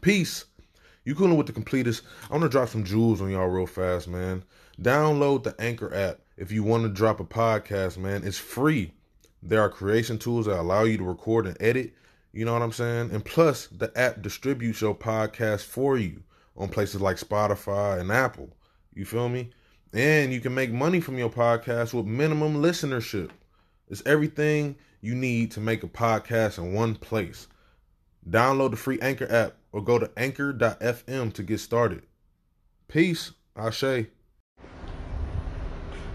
Peace. You coolin' with the completist. I want to drop some jewels on y'all real fast, man. Download the Anchor app if you want to drop a podcast, man. It's free. There are creation tools that allow you to record and edit. You know what I'm saying? And plus, the app distributes your podcast for you on places like Spotify and Apple. You feel me? And you can make money from your podcast with minimum listenership. It's everything you need to make a podcast in one place. Download the free Anchor app or go to anchor.fm to get started. Peace. Ashe.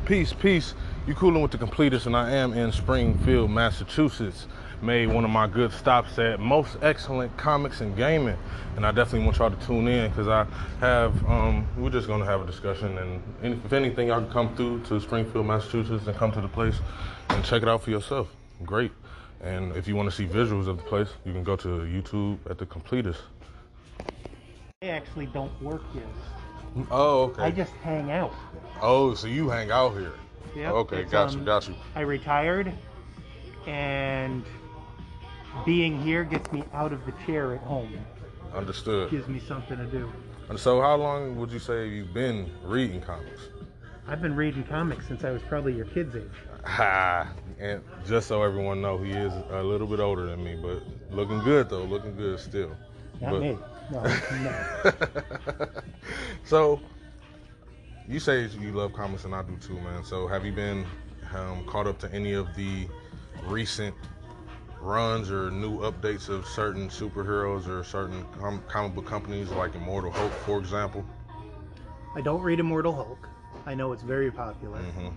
Peace, peace. You coolin' with the completist, and I am in Springfield, Massachusetts. Made one of my good stops at Most Excellent Comics and Gaming, and I definitely want y'all to tune in because I have. Um, we're just gonna have a discussion, and if anything, y'all can come through to Springfield, Massachusetts, and come to the place and check it out for yourself. Great. And if you want to see visuals of the place, you can go to YouTube at the completist. I actually don't work here. Oh, okay. I just hang out. Oh, so you hang out here? Yep, Okay, got you, um, got you. I retired, and being here gets me out of the chair at home. Understood. Gives me something to do. And so, how long would you say you've been reading comics? I've been reading comics since I was probably your kid's age. Ha! And just so everyone know, he is a little bit older than me, but looking good though, looking good still. Not But- me. No, no. so, you say you love comics, and I do too, man. So, have you been um, caught up to any of the recent runs or new updates of certain superheroes or certain com- comic book companies, like Immortal Hulk, for example? I don't read Immortal Hulk. I know it's very popular, hmm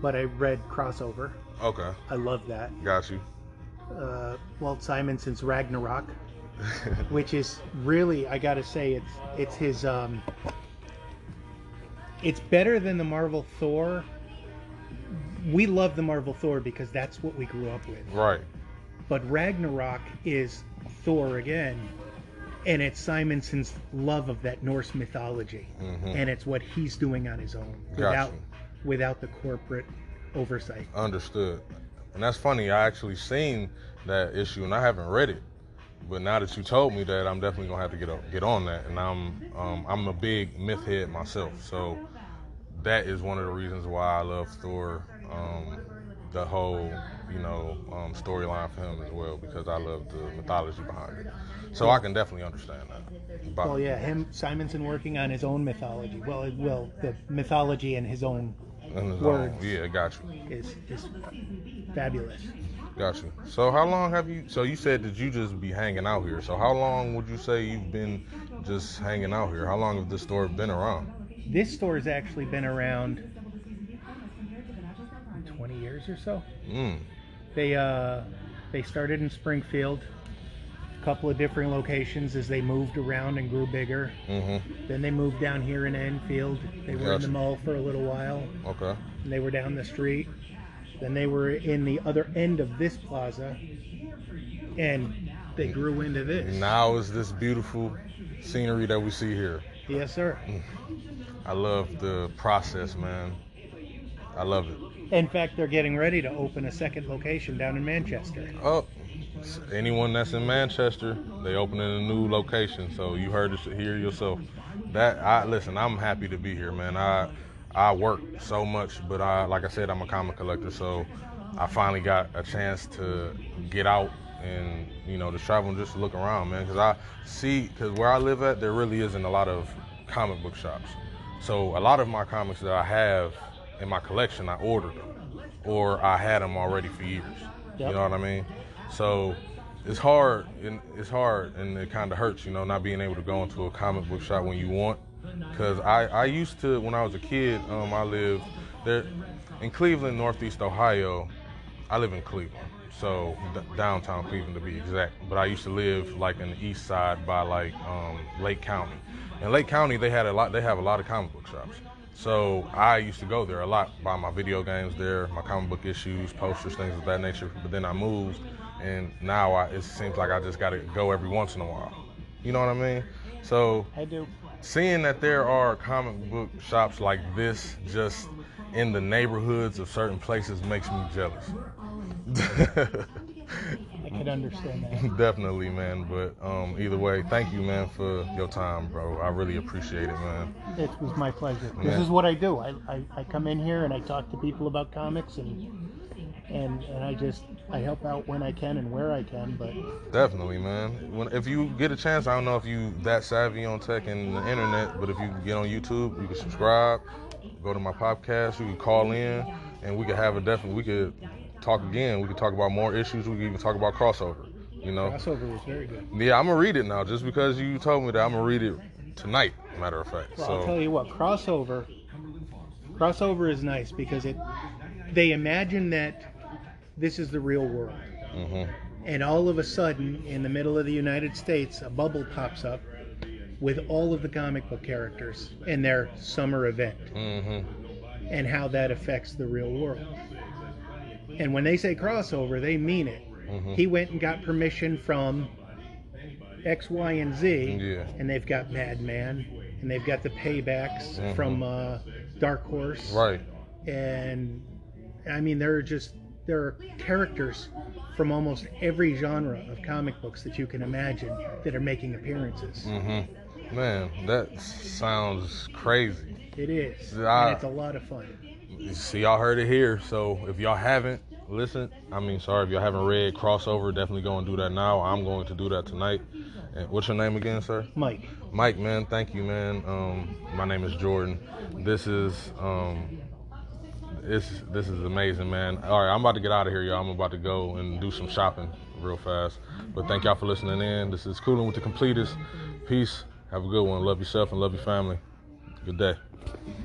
but I read Crossover. Okay, I love that. got you. Uh, Walt Simonson's Ragnarok, which is really, I gotta say, it's it's his. Um, it's better than the Marvel Thor. We love the Marvel Thor because that's what we grew up with. right. But Ragnarok is Thor again, and it's Simonson's love of that Norse mythology, Mhm. and it's what he's doing on his own without you. Without the corporate oversight. Understood. And that's funny. I actually seen that issue, and I haven't read it. But now that you told me that, I'm definitely gonna have to get on, get on that. And I'm um, I'm a big myth head myself, so that is one of the reasons why I love Thor. Um, the whole you know um, storyline for him as well, because I love the mythology behind it. So I can definitely understand that. About- Well, yeah, him Simonson working on his own mythology. Well, well, the mythology and his own words. Yeah, got you. It's, is fabulous. Got you. So how long have you? So you said that you just be hanging out here. So how long would you say you've been just hanging out here? How long have this store been around? This store has actually been around 20 years or so. Mm. They uh, they started in Springfield, couple of different locations as they moved around and grew bigger. Mm-hmm. Then they moved down here in Enfield. They were in the mall for a little while. Okay. And they were down the street. Then they were in the other end of this plaza, and they grew into this. Now is this beautiful scenery that we see here. Yes, sir. I love the process, man. I love it. In fact, they're getting ready to open a second location down in Manchester. Oh, anyone that's in Manchester, they opening a new location. So you heard it here yourself. That I listen. I'm happy to be here, man. I I work so much, but I like I said, I'm a comic collector, so I finally got a chance to get out and you know to travel and just look around, man. Because I see, because where I live at, there really isn't a lot of comic book shops. So a lot of my comics that I have in my collection, I ordered them, or I had them already for years. Yep. You know what I mean? So it's hard, and it's hard, and it kind of hurts, you know, not being able to go into a comic book shop when you want. Because I, I used to, when I was a kid, um, I lived there in Cleveland, Northeast Ohio. I live in Cleveland, so d- downtown Cleveland to be exact. But I used to live like in the east side by like um, Lake County. In Lake County, they had a lot. They have a lot of comic book shops. So I used to go there a lot, buy my video games there, my comic book issues, posters, things of that nature. But then I moved, and now I, it seems like I just got to go every once in a while. You know what I mean? So I do. seeing that there are comic book shops like this just in the neighborhoods of certain places makes me jealous. I can could understand that. Definitely, man. But um, either way, thank you, man, for your time, bro. I really appreciate it, man. It was my pleasure. This is what I do. I, I, I come in here and I talk to people about comics and and and I just I help out when I can and where I can. But Definitely, man. When if you get a chance, I don't know if you that savvy on tech and the internet, but if you get on YouTube, you can subscribe, go to my podcast, you can call in, and we could have a definitely we could talk again. We could talk about more issues. We could even talk about crossover. You know. crossover was very good. Yeah, I'm gonna read it now. Just because you told me that, I'm gonna read it tonight. Matter of fact. Well, I'll tell you what, crossover crossover is nice because it they imagine that this is the real world. mhm. And all of a sudden, in the middle of the United States, a bubble pops up with all of the comic book characters and their summer event Mhm. and how that affects the real world. And when they say crossover, they mean it. Mhm. He went and got permission from X, Y, and Z, Yeah. and they've got Madman, and they've got the paybacks Mhm. from uh, Dark Horse, Right. and I mean there are just there are characters from almost every genre of comic books that you can imagine that are making appearances. Mm-hmm. Man, that sounds crazy. It is, Ah. and it's a lot of fun. See, y'all heard it here. So if y'all haven't listened, I mean, sorry if y'all haven't read crossover, definitely go and do that now. I'm going to do that tonight. And what's your name again, sir? Mike, Mike, man, thank you, man. Um, my name is Jordan. This is um, this this is amazing, man. All right, I'm about to get out of here, y'all. I'm about to go and do some shopping real fast. But thank y'all for listening in. This is Cooling with the Completist. Peace. Have a good one. Love yourself and love your family. Good day.